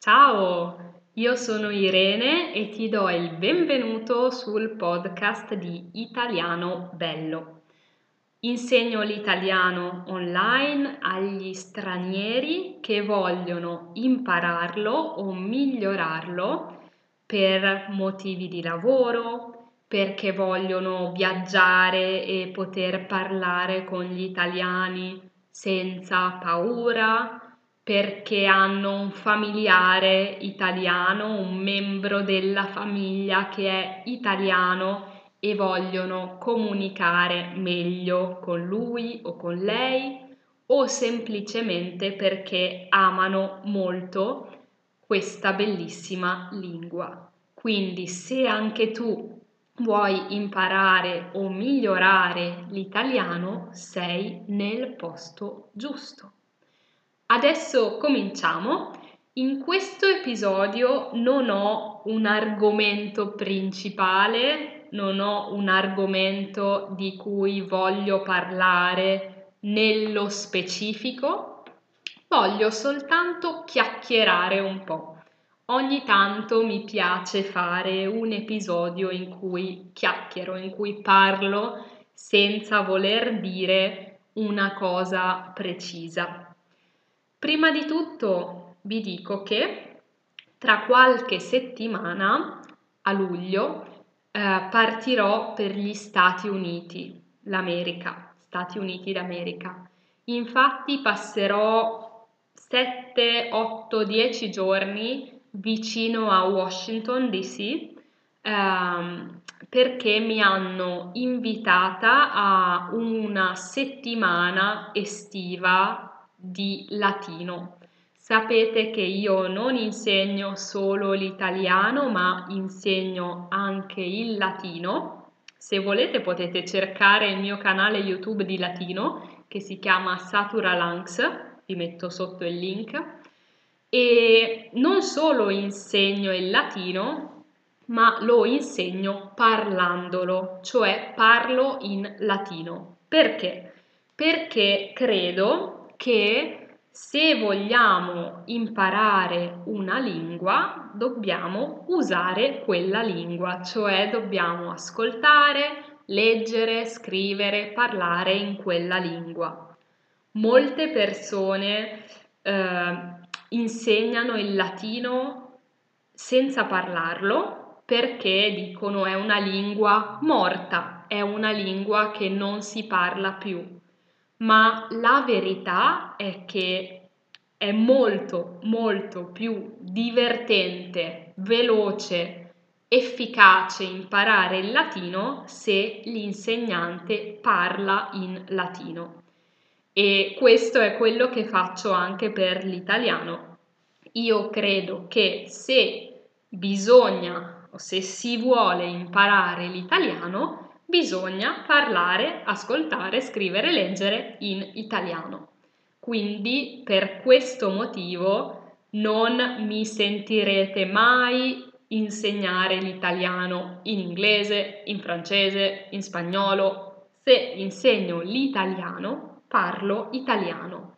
Ciao, io sono Irene e ti do il benvenuto sul podcast di Italiano Bello. Insegno l'italiano online agli stranieri che vogliono impararlo o migliorarlo per motivi di lavoro, perché vogliono viaggiare e poter parlare con gli italiani senza paura perché hanno un familiare italiano, un membro della famiglia che è italiano e vogliono comunicare meglio con lui o con lei o semplicemente perché amano molto questa bellissima lingua. Quindi se anche tu vuoi imparare o migliorare l'italiano, sei nel posto giusto. Adesso cominciamo. In questo episodio non ho un argomento principale, non ho un argomento di cui voglio parlare nello specifico, voglio soltanto chiacchierare un po'. Ogni tanto mi piace fare un episodio in cui chiacchiero, in cui parlo senza voler dire una cosa precisa. Prima di tutto vi dico che tra qualche settimana, a luglio, eh, partirò per gli Stati Uniti, l'America, Stati Uniti d'America. Infatti passerò 7, 8, 10 giorni vicino a Washington DC ehm, perché mi hanno invitata a una settimana estiva di latino. Sapete che io non insegno solo l'italiano, ma insegno anche il latino. Se volete potete cercare il mio canale YouTube di latino che si chiama Satura Lanx, vi metto sotto il link. E non solo insegno il latino, ma lo insegno parlandolo, cioè parlo in latino. Perché? Perché credo che se vogliamo imparare una lingua dobbiamo usare quella lingua, cioè dobbiamo ascoltare, leggere, scrivere, parlare in quella lingua. Molte persone eh, insegnano il latino senza parlarlo perché dicono è una lingua morta, è una lingua che non si parla più ma la verità è che è molto molto più divertente, veloce, efficace imparare il latino se l'insegnante parla in latino. E questo è quello che faccio anche per l'italiano. Io credo che se bisogna o se si vuole imparare l'italiano, bisogna parlare, ascoltare, scrivere, leggere in italiano. Quindi per questo motivo non mi sentirete mai insegnare l'italiano in inglese, in francese, in spagnolo. Se insegno l'italiano, parlo italiano.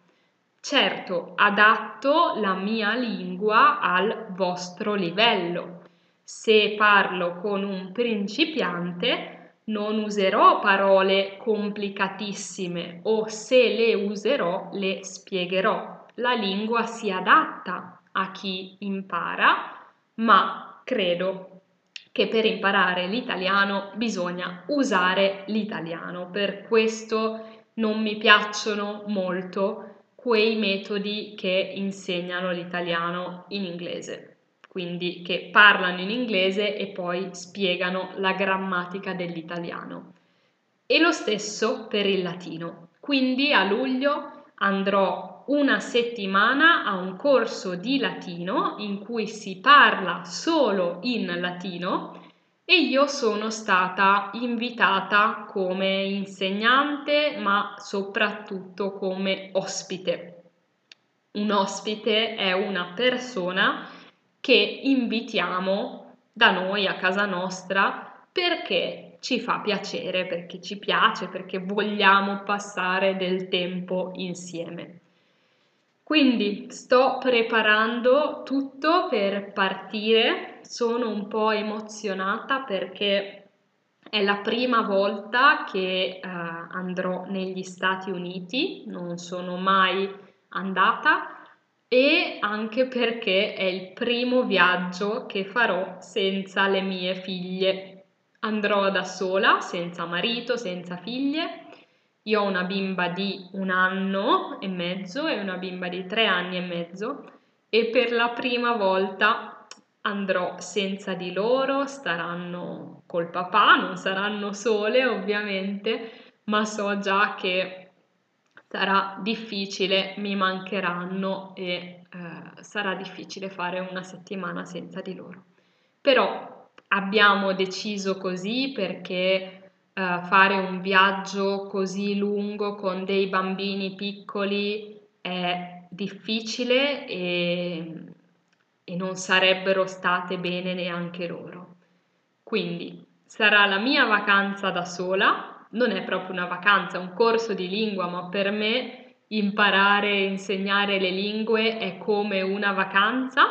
Certo, adatto la mia lingua al vostro livello. Se parlo con un principiante, non userò parole complicatissime o se le userò le spiegherò. La lingua si adatta a chi impara, ma credo che per imparare l'italiano bisogna usare l'italiano. Per questo non mi piacciono molto quei metodi che insegnano l'italiano in inglese quindi che parlano in inglese e poi spiegano la grammatica dell'italiano. E lo stesso per il latino. Quindi a luglio andrò una settimana a un corso di latino in cui si parla solo in latino e io sono stata invitata come insegnante ma soprattutto come ospite. Un ospite è una persona che invitiamo da noi a casa nostra perché ci fa piacere, perché ci piace, perché vogliamo passare del tempo insieme. Quindi sto preparando tutto per partire, sono un po' emozionata perché è la prima volta che eh, andrò negli Stati Uniti, non sono mai andata e anche perché è il primo viaggio che farò senza le mie figlie. Andrò da sola, senza marito, senza figlie io ho una bimba di un anno e mezzo e una bimba di tre anni e mezzo e per la prima volta andrò senza di loro, staranno col papà, non saranno sole ovviamente, ma so già che sarà difficile, mi mancheranno e eh, sarà difficile fare una settimana senza di loro. Però abbiamo deciso così perché uh, fare un viaggio così lungo con dei bambini piccoli è difficile e, e non sarebbero state bene neanche loro. Quindi sarà la mia vacanza da sola, non è proprio una vacanza, è un corso di lingua, ma per me imparare e insegnare le lingue è come una vacanza.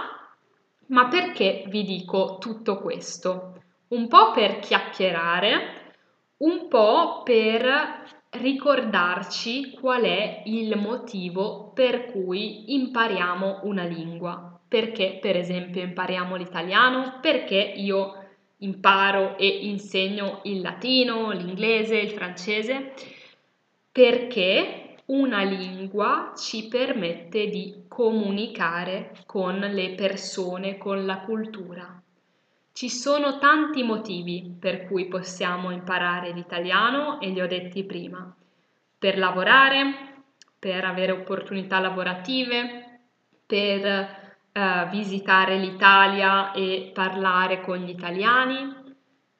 Ma perché vi dico tutto questo? Un po' per chiacchierare un po' per ricordarci qual è il motivo per cui impariamo una lingua. Perché, per esempio, impariamo l'italiano? Perché io imparo e insegno il latino, l'inglese, il francese? Perché una lingua ci permette di comunicare con le persone, con la cultura. Ci sono tanti motivi per cui possiamo imparare l'italiano e li ho detti prima. Per lavorare, per avere opportunità lavorative, per eh, visitare l'Italia e parlare con gli italiani,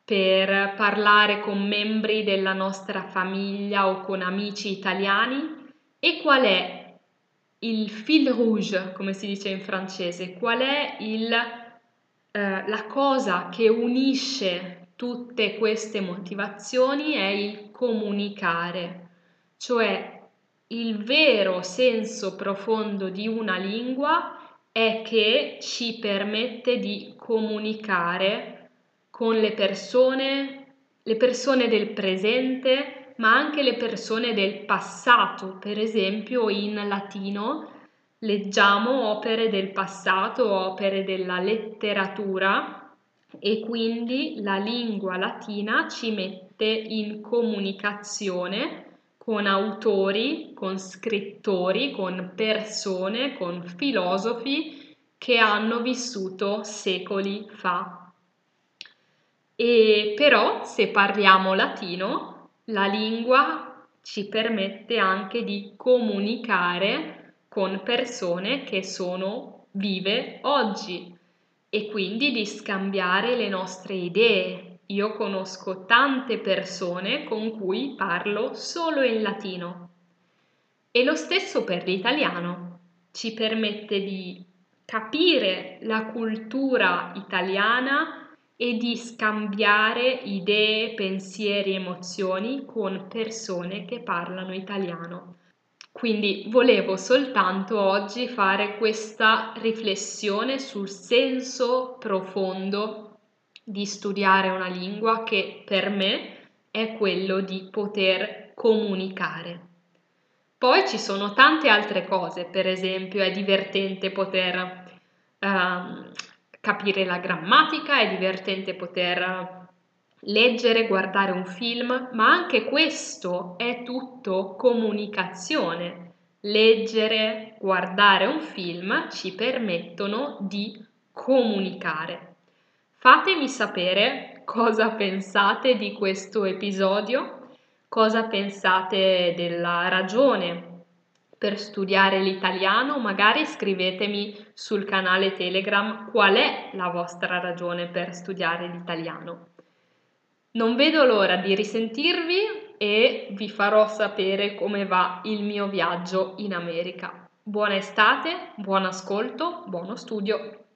per parlare con membri della nostra famiglia o con amici italiani. E qual è il fil rouge, come si dice in francese, qual è il eh, la cosa che unisce tutte queste motivazioni? È il comunicare, cioè il vero senso profondo di una lingua è che ci permette di comunicare con le persone, le persone del presente, ma anche le persone del passato. Per esempio in latino leggiamo opere del passato, opere della letteratura e quindi la lingua latina ci mette in comunicazione con autori, con scrittori, con persone, con filosofi che hanno vissuto secoli fa. E però se parliamo latino, la lingua ci permette anche di comunicare con persone che sono vive oggi e quindi di scambiare le nostre idee. Io conosco tante persone con cui parlo solo in latino. E lo stesso per l'italiano. Ci permette di capire la cultura italiana e di scambiare idee, pensieri, emozioni con persone che parlano italiano. Quindi volevo soltanto oggi fare questa riflessione sul senso profondo di studiare una lingua che per me è quello di poter comunicare. Poi ci sono tante altre cose, per esempio è divertente poter uh, capire la grammatica, è divertente poter leggere, guardare un film, ma anche questo è tutto comunicazione. Leggere, guardare un film ci permettono di comunicare. Fatemi sapere cosa pensate di questo episodio, cosa pensate della ragione per studiare l'italiano, magari scrivetemi sul canale Telegram qual è la vostra ragione per studiare l'italiano. Non vedo l'ora di risentirvi e vi farò sapere come va il mio viaggio in America. Buona estate, buon ascolto, buono studio!